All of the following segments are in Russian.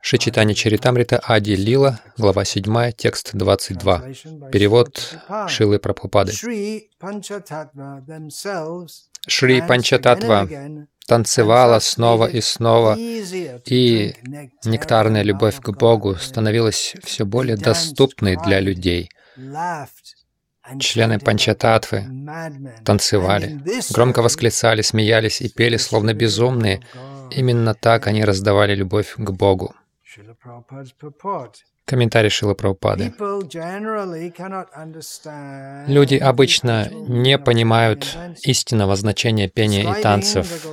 Шри Читани Чаритамрита Ади Лила, глава 7, текст 22. translation by Перевод. Шилы Прабхупады. Шри Панчататва танцевала снова и снова, и нектарная любовь к Богу становилась все более доступной для людей. Члены Панчататвы танцевали, громко восклицали, смеялись и пели, словно безумные. Именно так они раздавали любовь к Богу. Комментарий Шилы Прабхупады. Люди обычно не понимают истинного значения пения и танцев.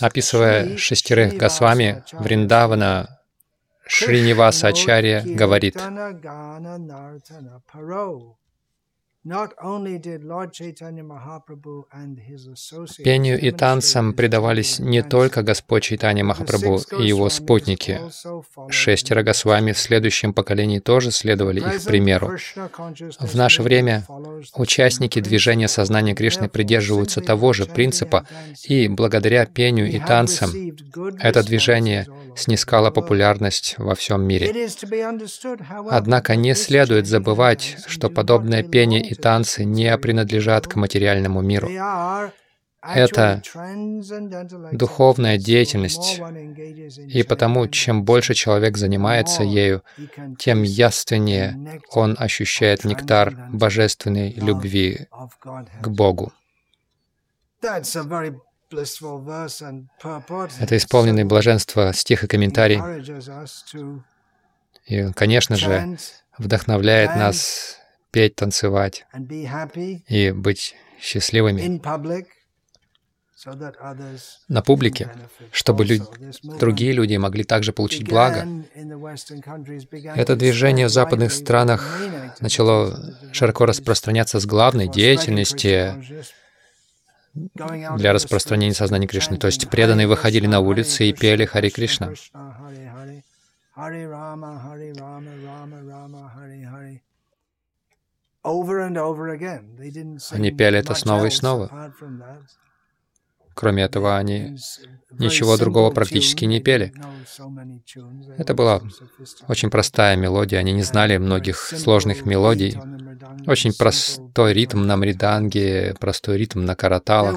Описывая шестерых Госвами, Вриндавана, Шриниваса Ачарья говорит, Пению и танцам предавались не только Господь Чайтанья Махапрабху и его спутники. Шестеро Госвами в следующем поколении тоже следовали их примеру. В наше время Участники движения сознания Кришны придерживаются того же принципа, и благодаря пению и танцам это движение снискало популярность во всем мире. Однако не следует забывать, что подобное пение belong и танцы не принадлежат к материальному миру. Это духовная деятельность, и потому чем больше человек занимается ею, тем яственнее он ощущает нектар божественной любви к Богу. Это исполненный So блаженства стих и комментарий. И, конечно же, вдохновляет нас петь, танцевать и быть счастливыми на публике, чтобы лю- also. This movement другие люди могли также получить благо. Это движение в западных странах начало широко распространяться с главной деятельности для распространения сознания Кришны. То есть преданные выходили на улицы и пели Хари Кришна. Krishna, Hare Hare, Hare Rama, Hare Rama, Rama Rama, Hare Hare. Они пели это снова и снова. Кроме этого, они ничего другого практически не пели. Это была очень простая мелодия, они не знали многих сложных мелодий. Очень простой ритм на мриданге, простой ритм на караталах.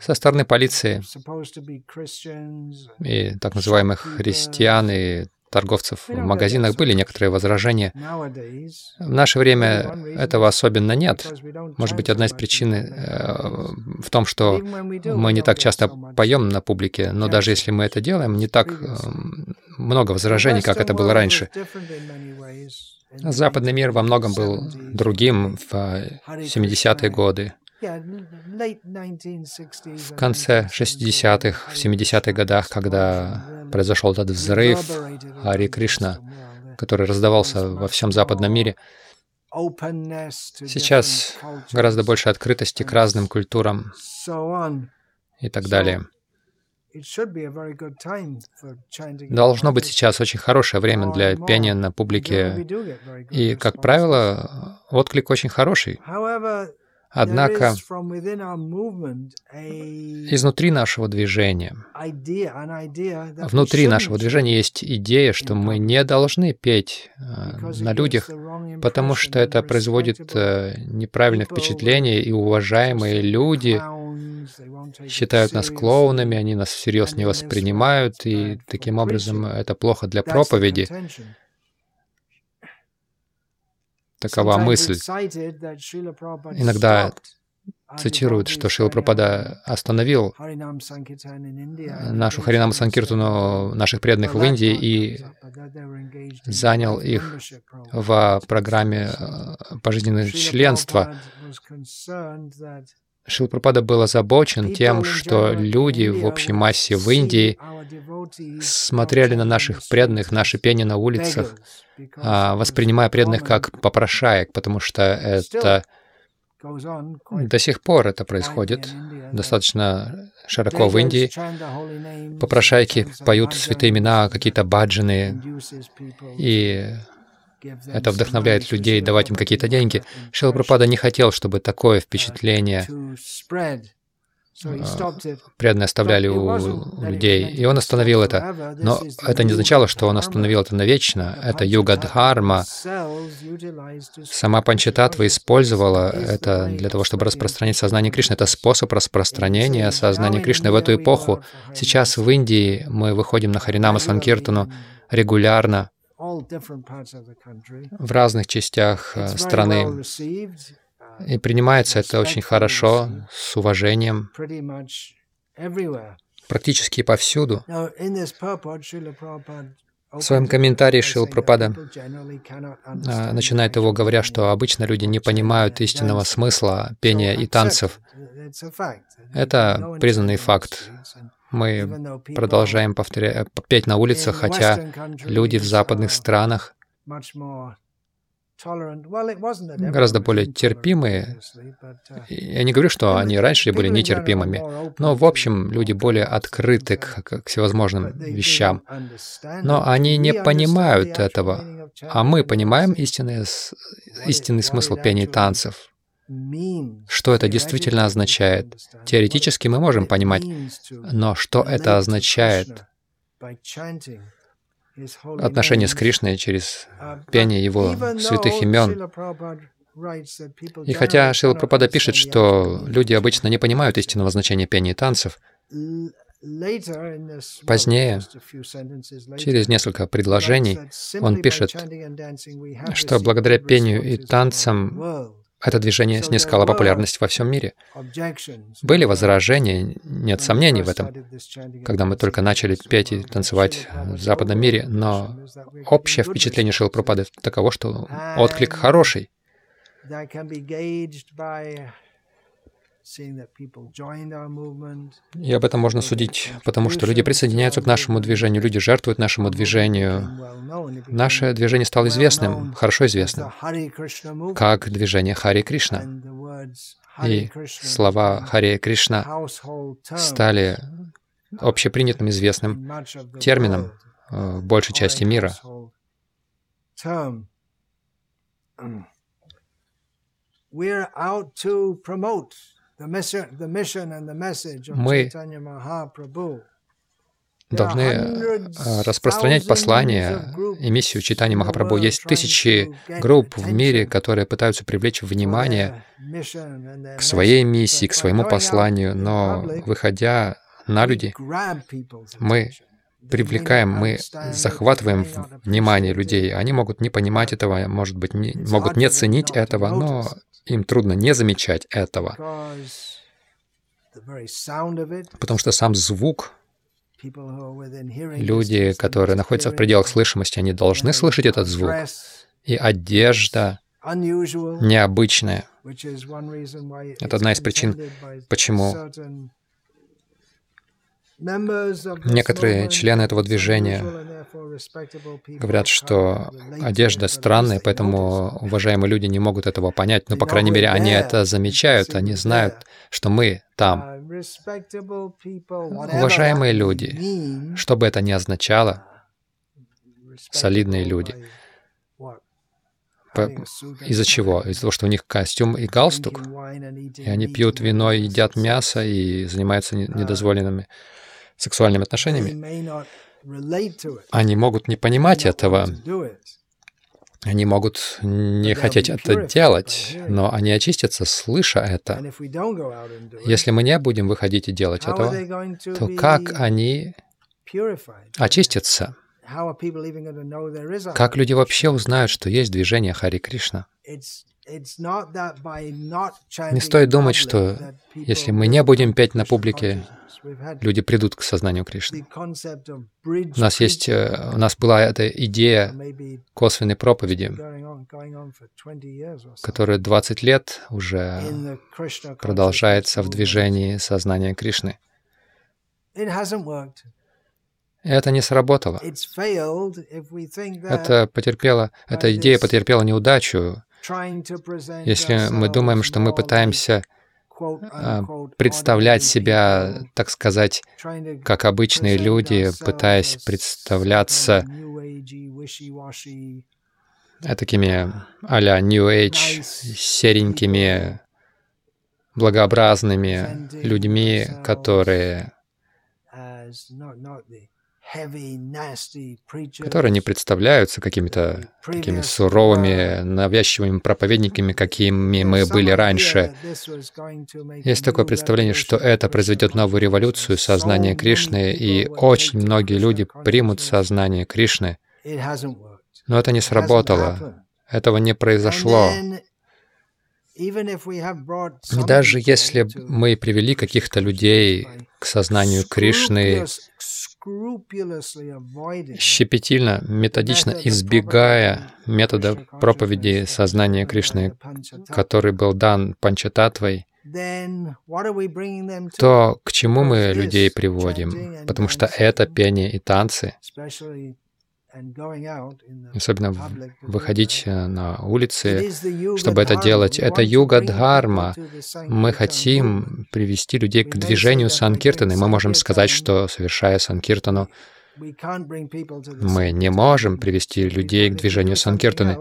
Со стороны полиции и так называемых христиан и торговцев в магазинах были некоторые возражения. В наше время этого особенно нет. Может быть, одна из причин э, в том, что мы не так часто поем на публике, но даже если мы это делаем, не так э, много возражений, как это было раньше. Западный мир во многом был другим в э, 70-е годы. В конце 60-х, в 70-х годах, когда произошел этот взрыв Хари Кришна, который раздавался во всем западном мире, сейчас гораздо больше открытости к разным культурам и так далее. Должно быть сейчас очень хорошее время для пения на публике, и, как правило, отклик очень хороший. Однако изнутри нашего движения, внутри нашего движения есть идея, что мы не должны петь э, на людях, потому что это производит э, неправильное впечатление, и уважаемые люди считают нас клоунами, они нас всерьез не воспринимают, и таким образом это плохо для проповеди. Такова мысль. Иногда цитируют, что Шила Пропада остановил нашу Харинама Санкиртану наших преданных в Индии и занял их в программе э, пожизненного членства. Шила Пропада был озабочен тем, что люди в общей массе в Индии смотрели на наших преданных, наши пения на улицах, а, воспринимая преданных как попрошаек, потому что это до сих пор это происходит достаточно широко в Индии. Попрошайки поют святые имена, какие-то баджаны, и это вдохновляет людей давать им какие-то деньги. Шила Прабхупада не хотел, чтобы такое впечатление преданные оставляли у людей, и он остановил это. Но это не означало, что он остановил это навечно. Это юга Дхарма. Сама Панчататва использовала это для того, чтобы распространить сознание Кришны. Это способ распространения сознания Кришны в эту эпоху. Сейчас в Индии мы выходим на Харинама Санкиртану регулярно в разных частях э, страны. И принимается это очень хорошо, с уважением, практически повсюду. В своем комментарии Шил Пропада а, начинает его, говоря, что обычно люди не понимают истинного смысла пения и танцев. Это признанный факт. Мы продолжаем повторять, петь на улицах, хотя люди в западных странах гораздо более терпимые. Я не говорю, что они раньше были нетерпимыми, но, в общем, люди более открыты к, к всевозможным вещам. Но они не понимают этого, а мы понимаем истинный, истинный смысл пения и танцев. Что это действительно означает? Теоретически мы можем понимать, но что это означает? отношение с Кришной через пение Его святых имен. И хотя Шила Прабхупада пишет, что люди обычно не понимают истинного значения пения и танцев, позднее, через несколько предложений, он пишет, что благодаря пению и танцам это движение снискало популярность во всем мире. Были возражения, нет сомнений в этом, когда мы только начали петь и танцевать в западном мире, но общее впечатление Шилпрапады таково, что отклик хороший. И об этом можно судить, потому что люди присоединяются к нашему движению, люди жертвуют нашему движению. Наше движение стало известным, хорошо известным, как движение Хари Кришна. И слова Хари Кришна стали общепринятым известным термином э, в большей части мира. We're out to promote мы должны э, распространять послание и миссию читания Махапрабху. Есть тысячи групп в мире, которые пытаются привлечь внимание к своей миссии, к своему посланию, но выходя на людей, мы привлекаем, мы захватываем внимание людей. Они могут не понимать этого, может быть, не, могут не ценить этого, но им трудно не замечать этого, потому что сам звук, люди, которые находятся в пределах слышимости, они должны слышать этот звук. И одежда необычная. Это одна из причин, почему Некоторые члены этого движения говорят, что одежда странная, поэтому уважаемые люди не могут этого понять. Но, по крайней мере, они это замечают, они знают, что мы там. Уважаемые люди, что бы это ни означало, солидные люди, из-за чего? Из-за того, что у них костюм и галстук, и они пьют вино, едят мясо и занимаются недозволенными сексуальными отношениями, они могут не понимать этого, они могут не хотеть это делать, но они очистятся, слыша это. Если мы не будем выходить и делать этого, то как они очистятся? Как люди вообще узнают, что есть движение Хари Кришна? Не стоит думать, что если мы не будем петь на публике, люди придут к сознанию Кришны. У нас есть, э, у нас была эта идея косвенной проповеди, которая 20 лет уже продолжается в движении сознания Кришны. Это не сработало. Это потерпело, эта идея потерпела неудачу, если мы думаем, что мы пытаемся а, представлять себя, так сказать, как обычные люди, пытаясь представляться такими а-ля New Age, серенькими благообразными людьми, которые которые не представляются какими-то такими суровыми, навязчивыми проповедниками, какими мы были раньше. Есть такое представление, что это произведет новую революцию сознания Кришны, и очень многие люди примут сознание Кришны. Но это не сработало. Этого не произошло. И даже если мы привели каких-то людей к сознанию Кришны, щепетильно, методично избегая метода проповеди сознания Кришны, который был дан Панчататвой, то к чему мы людей приводим? Потому что это пение и танцы, особенно выходить э, на улицы, чтобы это делать. Это юга дхарма. Мы хотим привести людей к движению санкиртаны. Мы можем сказать, что совершая санкиртану, мы не можем привести людей к движению Санкиртаны,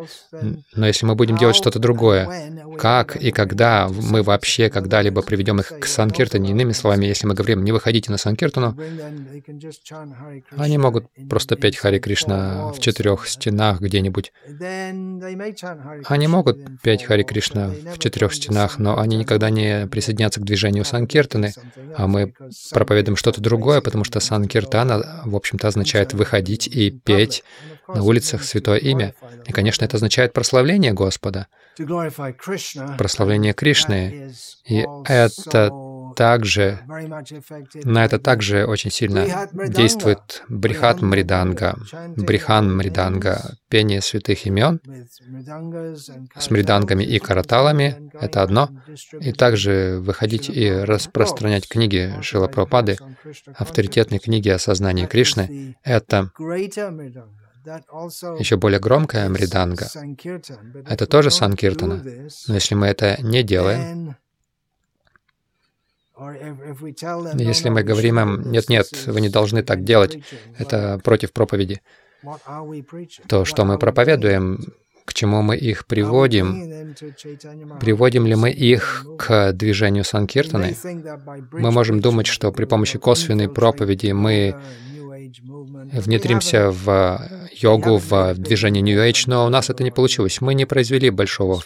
но если мы будем делать что-то другое, как и когда мы вообще когда-либо приведем их к Санкиртане, иными словами, если мы говорим, не выходите на Санкиртану, они могут просто петь Хари Кришна в четырех стенах где-нибудь. Они могут петь Хари Кришна в четырех стенах, но они никогда не присоединятся к движению Санкиртаны, а мы проповедуем что-то другое, потому что Санкиртана, в общем-то, это означает выходить и петь на улицах Святое Имя. И, конечно, это означает прославление Господа, прославление Кришны. И это также, на это также очень сильно действует Брихат Мриданга, Брихан Мриданга, пение святых имен с мридангами и караталами — это одно. И также выходить и распространять книги Шила Прабхупады, авторитетные книги о сознании Кришны — это еще более громкая мриданга. Это тоже санкиртана. Но если мы это не делаем, если мы говорим им, нет-нет, вы не должны так делать, это против проповеди, то что мы проповедуем, к чему мы их приводим, приводим ли мы их к движению Санкиртаны, мы можем думать, что при помощи косвенной проповеди мы внедримся в йогу, в движение New Age, но у нас это не получилось. Мы не произвели большого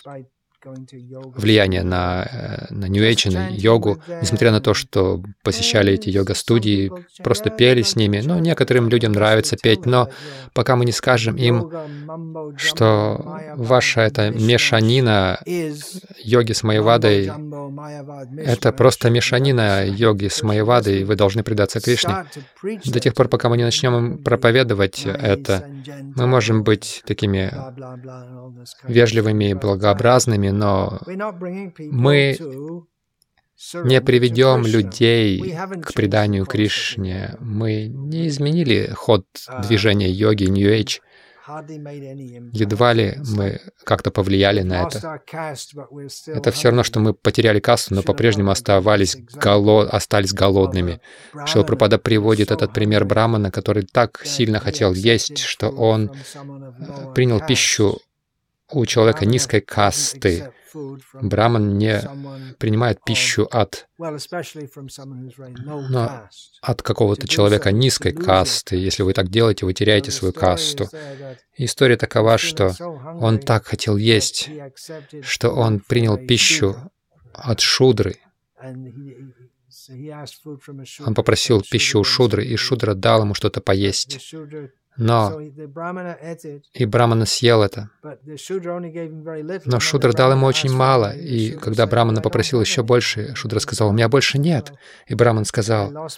влияние на, э, на New Age, на йогу, несмотря на то, что посещали эти йога-студии, просто пели с ними. Ну, некоторым людям нравится петь, но пока мы не скажем им, что ваша эта мешанина йоги с Майявадой, это просто мешанина йоги с Майявадой, и вы должны предаться Кришне. До тех пор, пока мы не начнем им проповедовать это, мы можем быть такими вежливыми и благообразными, но мы не приведем людей к преданию Кришне. Мы не изменили ход движения йоги, New Age. Едва ли мы как-то повлияли на это. Это все равно, что мы потеряли касту, но по-прежнему оставались голо... остались голодными. Шилпрапада приводит этот пример Брамана, который так сильно хотел есть, что он принял пищу у человека низкой касты. Браман не принимает пищу от, но от какого-то человека низкой касты. Если вы так делаете, вы теряете свою касту. История такова, что он так хотел есть, что он принял пищу от шудры. Он попросил пищу у шудры, и шудра дал ему что-то поесть. Но и Брамана съел это. Но Шудра дал ему очень мало, и когда Брамана попросил еще больше, Шудра сказал, «У меня больше нет». И Браман сказал,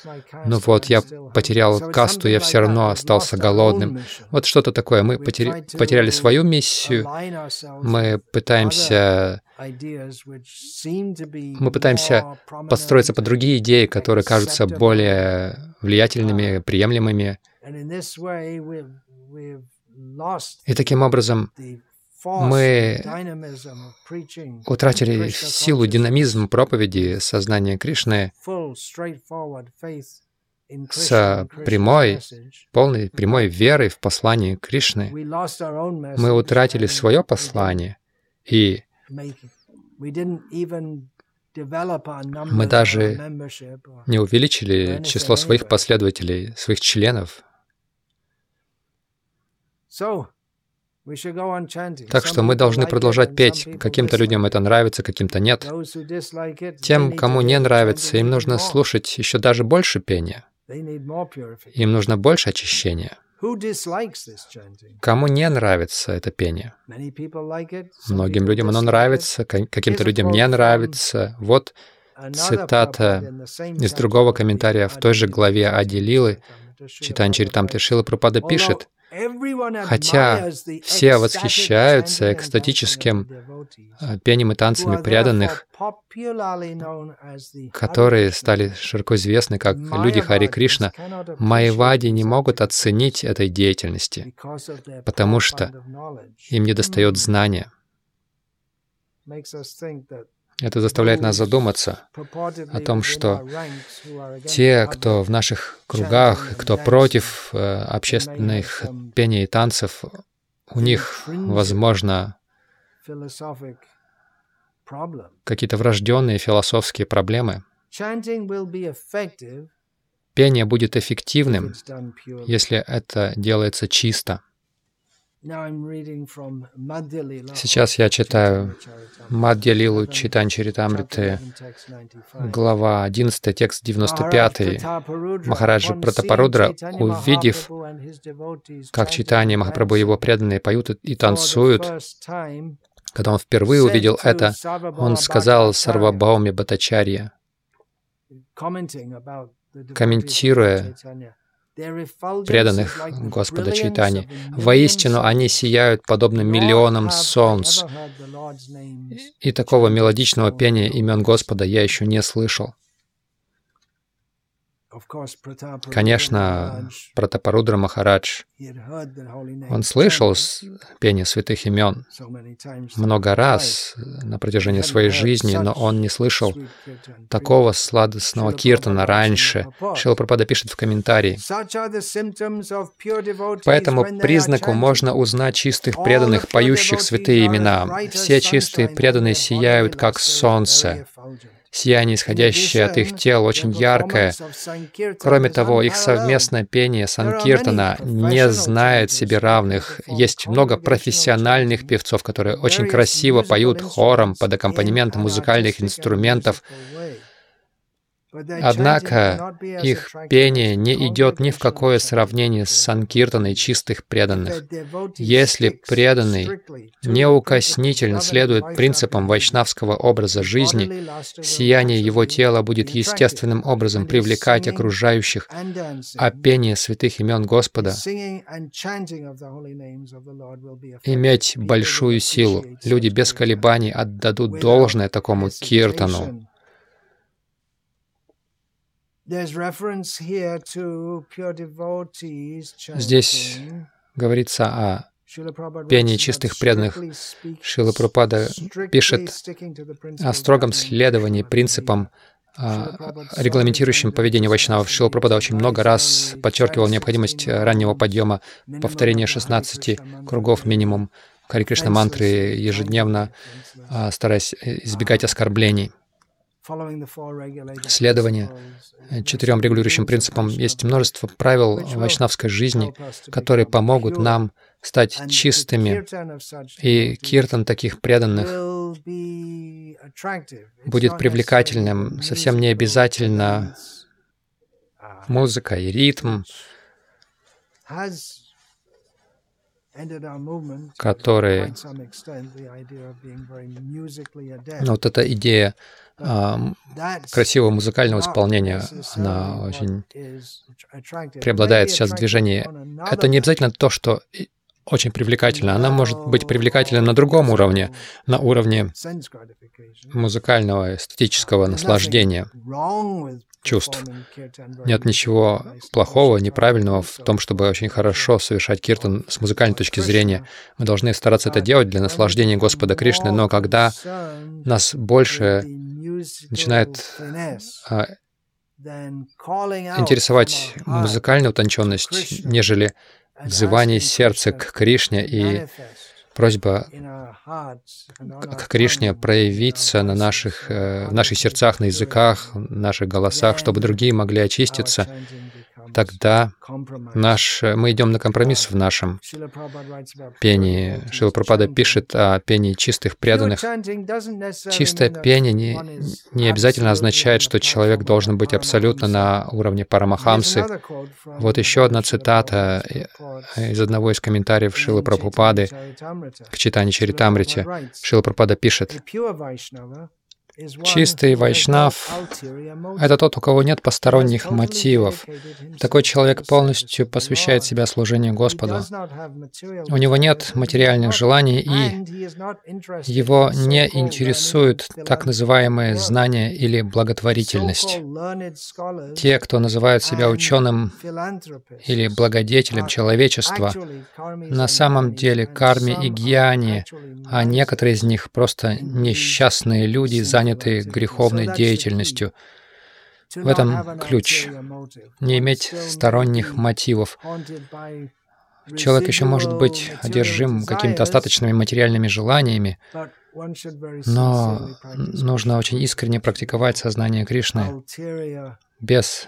«Ну вот, я потерял касту, я все равно остался голодным». Вот что-то такое. Мы потери... потеряли свою миссию, мы пытаемся мы пытаемся подстроиться под другие идеи, которые кажутся более влиятельными, приемлемыми. И таким образом мы утратили силу, динамизм проповеди сознания Кришны с прямой, полной прямой верой в послание Кришны. Мы утратили свое послание, и Мы даже не увеличили число своих последователей, своих членов. Так что мы должны продолжать петь. Каким-то людям это нравится, каким-то нет. Тем, кому не нравится, им нужно слушать еще даже больше пения. Им нужно больше очищения. Кому не нравится это пение? Многим людям оно нравится, каким-то людям не нравится. Вот цитата из другого комментария в той же главе Ади Лилы, Читан Чаритам Тишила Пропада пишет, Хотя все восхищаются экстатическим э, пением и танцами преданных, которые стали широко известны как люди Хари Кришна, майвади не могут оценить этой деятельности, потому что им недостает знания. Это заставляет нас задуматься о том, что те, кто в наших кругах, кто против э, общественных пений и танцев, у них, возможно, какие-то врожденные философские проблемы. Пение будет эффективным, если это делается чисто. Сейчас я читаю Мадья Лилу Читан Чаритамриты, глава 11, текст 95. Махараджа Пратапарудра, увидев, как читание Махапрабху его преданные поют и танцуют, когда он впервые увидел это, он сказал Сарвабауме Батачарья, комментируя преданных Господа Чайтани. Воистину, они сияют подобно миллионам солнц. И такого мелодичного пения имен Господа я еще не слышал. Конечно, Пратапарудра Махарадж, он слышал пение святых имен много раз на протяжении своей жизни, но он не слышал такого сладостного киртана раньше. Шила Пропада пишет в комментарии. По этому признаку можно узнать чистых преданных, поющих святые имена. Все чистые преданные сияют, как солнце. Сияние, исходящее от их тел, очень яркое. Кроме того, их совместное пение Санкиртана не знает себе равных. Есть много профессиональных певцов, которые очень красиво поют хором под аккомпанемент музыкальных инструментов. Однако их пение не идет ни в какое сравнение с санкиртаной чистых преданных. Если преданный неукоснительно следует принципам вайшнавского образа жизни, сияние его тела будет естественным образом привлекать окружающих, а пение святых имен Господа иметь большую силу. Люди без колебаний отдадут должное такому киртану. Здесь говорится о пении чистых преданных. Шила Прабхупада пишет о строгом следовании принципам, а, регламентирующим поведение вайшнавов. Шила Прабхупада очень много раз подчеркивал необходимость раннего подъема, повторения 16 кругов минимум. Хари Кришна мантры ежедневно, а, стараясь избегать оскорблений следование четырем регулирующим принципам. Есть множество правил вайшнавской жизни, которые помогут нам стать чистыми, и киртан таких преданных будет привлекательным. Совсем не обязательно музыка и ритм, которые... Но вот эта идея красивого музыкального исполнения, она очень преобладает сейчас в движении. Это не обязательно то, что очень привлекательно. Она может быть привлекательна на другом уровне, на уровне музыкального эстетического наслаждения. чувств. Нет ничего плохого, неправильного в том, чтобы очень хорошо совершать киртан с музыкальной точки зрения. Мы должны стараться это делать для наслаждения Господа Кришны, но когда нас больше начинает а, интересовать музыкальная утонченность, нежели взывание сердца к Кришне и просьба к Кришне проявиться на наших, э, в наших сердцах, на языках, наших голосах, чтобы другие могли очиститься, тогда наш, мы идем на компромисс в нашем пении. Шила Пропада пишет о пении чистых преданных. Чистое пение не, не обязательно означает, что человек должен быть абсолютно на уровне Парамахамсы. Вот еще одна цитата из одного из комментариев Шилы Прабхупады к читанию Чаритамрите. Шила Прабхупада пишет, Чистый вайшнав — это тот, у кого нет посторонних мотивов. Такой человек полностью посвящает себя служению Господу. У него нет материальных желаний, и его не интересуют так называемые знания или благотворительность. Те, кто называют себя ученым или благодетелем человечества, на самом деле карми и гьяни, а некоторые из них просто несчастные люди, занятые заняты греховной деятельностью. В этом ключ. Не иметь сторонних мотивов. Человек еще может быть одержим какими-то остаточными материальными желаниями, но нужно очень искренне практиковать сознание Кришны без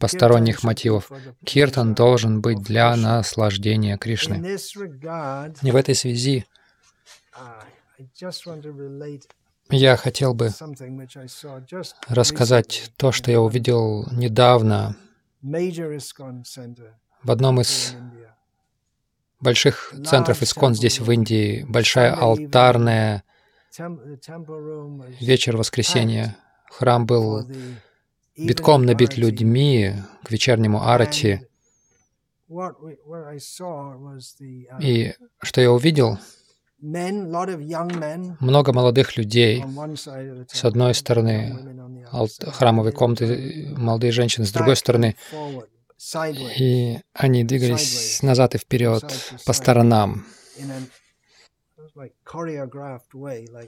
посторонних мотивов. Киртан должен быть для наслаждения Кришны. И в этой связи я хотел бы рассказать то, что я увидел недавно в одном из больших центров Искон здесь, в Индии, большая алтарная вечер воскресенья. Храм был битком набит людьми к вечернему арати. И что я увидел — много молодых людей. С одной стороны храмовой комнаты молодые женщины, с другой стороны и они двигались назад и вперед по сторонам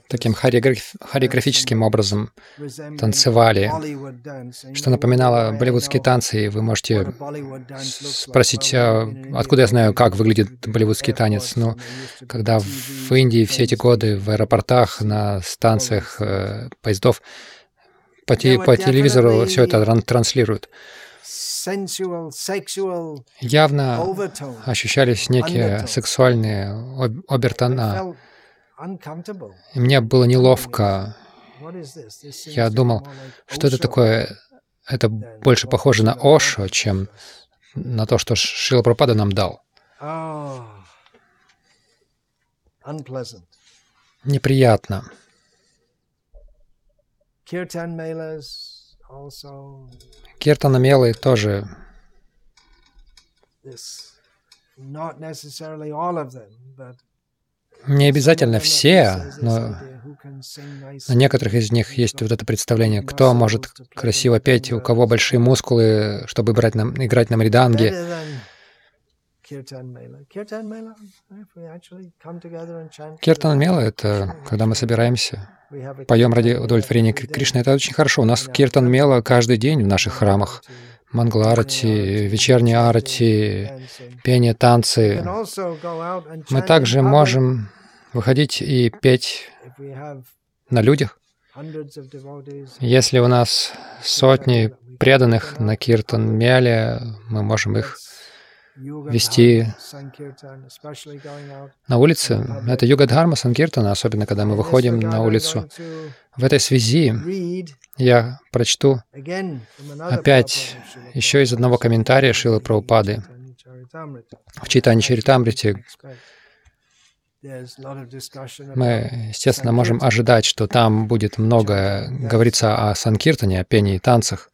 таким хореографическим образом танцевали, что напоминало болливудские танцы. И вы можете спросить, а откуда я знаю, как выглядит болливудский танец. Но ну, когда в Индии все эти годы в аэропортах, на станциях э, поездов по, те, по телевизору все это транслируют. Явно ощущались некие сексуальные обертона. И мне было неловко. Я думал, что это такое? Это больше похоже на Ошо, чем на то, что Шила Пропада нам дал. Ah, Неприятно. Киртана Мелы тоже не обязательно все, но на некоторых из них есть вот это представление, кто может красиво петь, у кого большие мускулы, чтобы играть на, играть на мриданге. Киртан Мела — это когда мы собираемся, поем ради удовлетворения Кришны. Это очень хорошо. У нас Киртан Мела каждый день в наших храмах. Мангларати, вечерние арати, пение, танцы. Мы также можем выходить и петь на людях. Если у нас сотни преданных на Киртан Меле, мы можем их вести на улице. Это йога дхарма санкиртана, особенно когда мы выходим на улицу. В этой связи я прочту опять еще из одного комментария Шилы Прабхупады в читании Чаритамрити. Мы, естественно, можем ожидать, что там будет много говориться о санкиртане, о пении и танцах.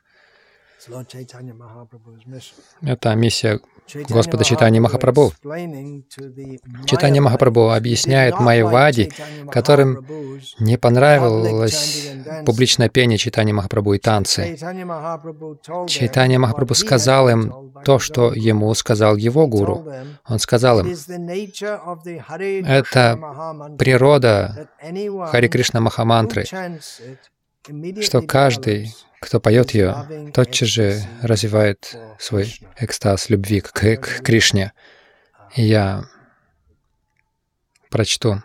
Это миссия Господа Читани Махапрабху. Читани Махапрабху объясняет Майвади, которым не понравилось публичное пение Читани Махапрабху и танцы. Читани Махапрабху сказал им то, что ему сказал его гуру. Он сказал им, это природа Хари Кришна Махамантры, что каждый, кто поет ее, тотчас же развивает свой экстаз любви к, к Кришне. И я прочту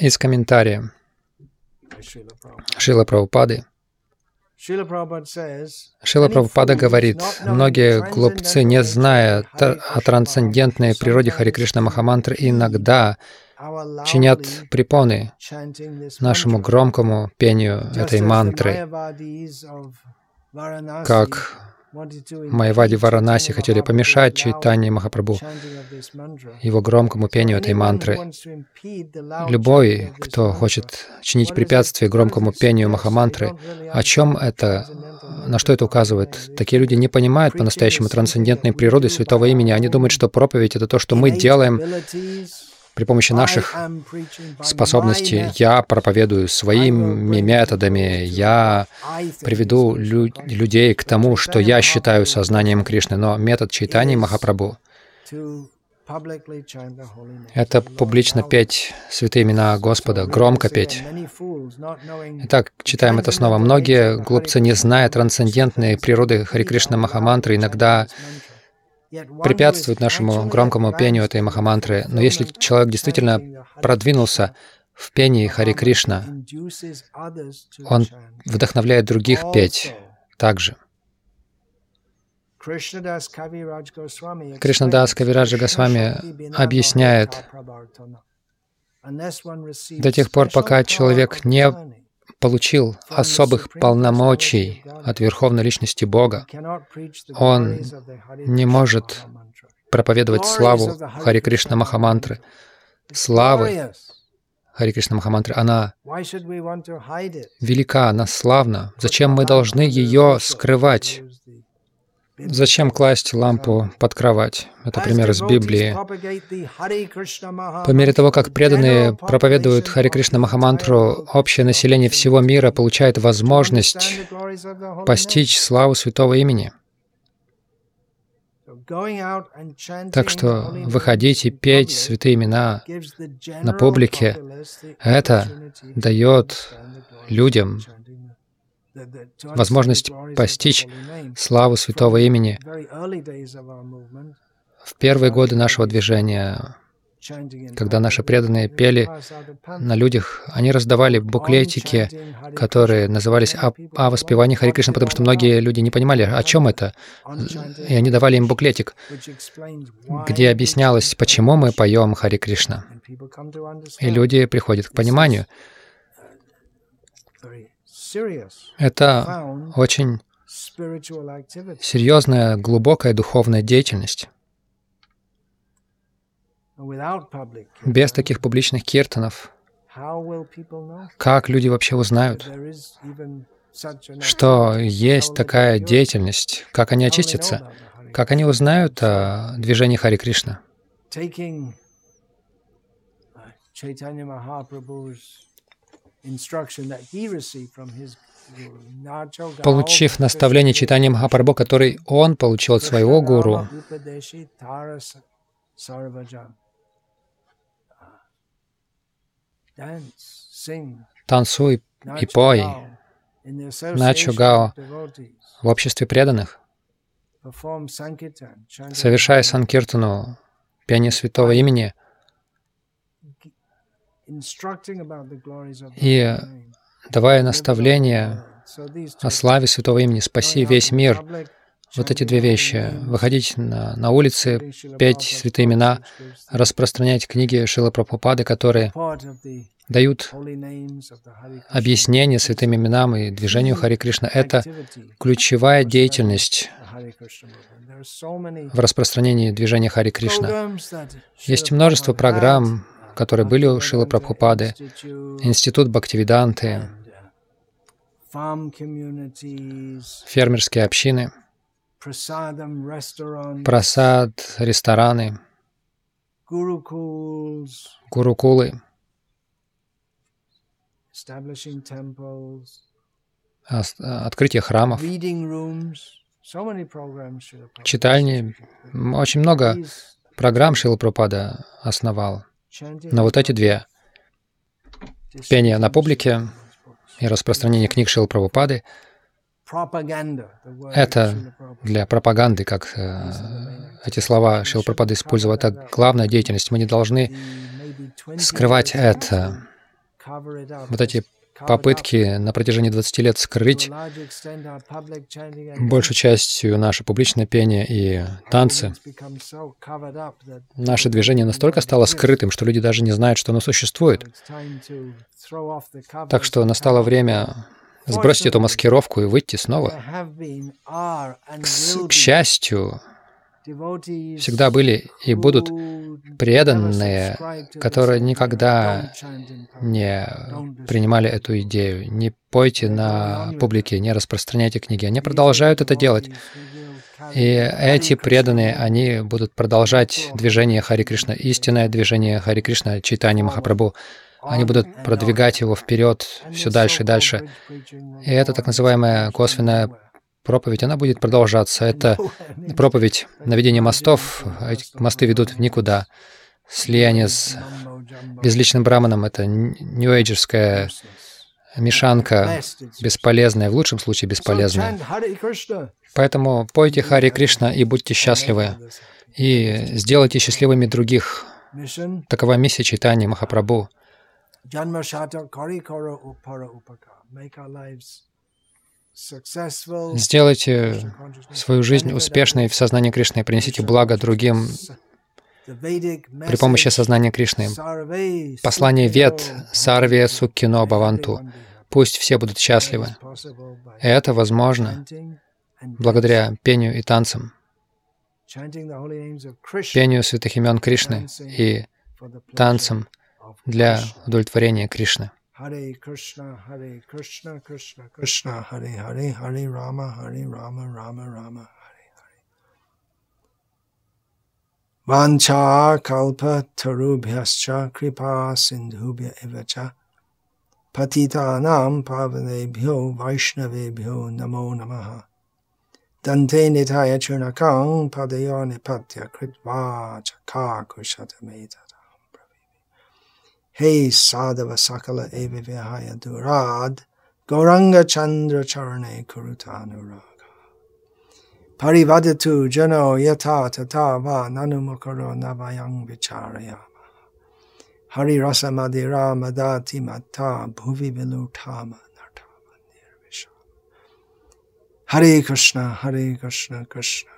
из комментария Шила Прабхупады. Шила Прабхупада говорит, многие глупцы, не зная о трансцендентной природе Хари Кришна Махамантры, иногда чинят препоны нашему громкому пению этой мантры, как Майвади Варанаси хотели помешать читанию Махапрабху, его громкому пению этой мантры. Любой, кто хочет чинить препятствие громкому пению Махамантры, о чем это, на что это указывает? Такие люди не понимают по-настоящему трансцендентной природы святого имени. Они думают, что проповедь — это то, что мы делаем при помощи наших способностей я проповедую своими методами, я приведу лю людей к тому, что я считаю сознанием Кришны. Но метод читания Махапрабху — это публично петь святые имена Господа, громко петь. Итак, читаем это снова. Многие глупцы, не зная трансцендентной природы Хари Кришна Махамантры, иногда препятствует нашему громкому пению этой махамантры. Но если человек действительно продвинулся в пении Хари Кришна, он вдохновляет других петь также. Кришнадас Кавираджа Госвами объясняет, до тех пор, пока человек не получил особых полномочий от Верховной Личности Бога, он не может проповедовать славу Хари Кришна Махамантры. Славы Хари Кришна Махамантры, она велика, она славна. Зачем мы должны ее скрывать? Зачем класть лампу под кровать? Это пример из Библии. По мере того, как преданные проповедуют Хари Кришна Махамантру, общее население всего мира получает возможность постичь славу святого имени. Так что выходить и петь святые имена на публике, это дает людям возможность постичь славу святого имени. В первые годы нашего движения, когда наши преданные пели на людях, они раздавали буклетики, которые назывались «О, о воспевании Хари Кришны», потому что многие люди не понимали, о чем это. И они давали им буклетик, где объяснялось, почему мы поем Хари Кришна. И люди приходят к пониманию. Это очень серьезная, глубокая духовная деятельность. Без таких публичных киртанов, как люди вообще узнают, что есть такая деятельность, как они очистятся, как они узнают о движении Хари Кришна? Получив наставление читанием Махапрабху, который он получил от своего гуру, танцуй и пой. На Чугао в обществе преданных, совершая санкиртану, пение святого имени — и давая наставления о славе святого имени, спаси весь мир. Вот эти две вещи. Выходить на, на улицы, петь святые имена, распространять книги Шила Прабхупады, которые дают объяснение святым именам и движению Хари Кришна. Это ключевая деятельность в распространении движения Хари Кришна. Есть множество программ, которые были у Шилы Прабхупады, Институт Бхактивиданты, фермерские общины, просад, рестораны, гурукулы, открытие храмов, читальни. Очень много программ Шила Прабхупада основал. Но вот эти две — пение на публике и распространение книг Шил Прабхупады — это для пропаганды, как э, эти слова Шилпрапада использовал. Это главная деятельность. Мы не должны скрывать это. Вот эти попытки на протяжении 20 лет скрыть большей частью наше публичное пение и танцы. Наше движение настолько стало скрытым, что люди даже не знают, что оно существует. Так что настало время сбросить эту маскировку и выйти снова. К, к счастью, всегда были и будут преданные, которые никогда не принимали эту идею. Не пойте на публике, не распространяйте книги. Они продолжают это делать. И эти преданные, они будут продолжать движение Хари Кришна, истинное движение Хари Кришна, читание Махапрабху. Они будут продвигать его вперед все дальше и дальше. И это так называемая косвенная проповедь, она будет продолжаться. Это проповедь наведения мостов. Эти мосты ведут в никуда. Слияние с безличным браманом — это нью-эйджерская мешанка, бесполезная, в лучшем случае бесполезная. Поэтому пойте Хари Кришна и будьте счастливы. И сделайте счастливыми других. Такова миссия читания Махапрабху. Сделайте свою жизнь успешной в сознании Кришны, принесите благо другим при помощи сознания Кришны. Послание Вед Сарве Суккино Баванту. Пусть все будут счастливы. И это возможно благодаря пению и танцам, пению святых имен Кришны и танцам для удовлетворения Кришны. Hare Krishna, Hare Krishna, Krishna Krishna, Hare Hare, Hare Rama, Hare Rama, Rama Rama, Hare Hare. Vancha kalpa tarubhyascha kripa sindhubhya evacha patitanam pavanebhyo vaishnavebhyo namo namaha. Dante nitaya churnakang padayo nipatya kritva chakha kushatameta. Hey Sadhava Sakala Eva Vihaya Durad Gauranga Chandra Charane Kurutanuraga Parivadatu Jano Yata Tata Va Nanumakaro Navayang Vicharayama Hari Rasa Madira Madati Mata Bhuvi Vilutama Nartama Nirvisha Hare Krishna Hare Krishna Krishna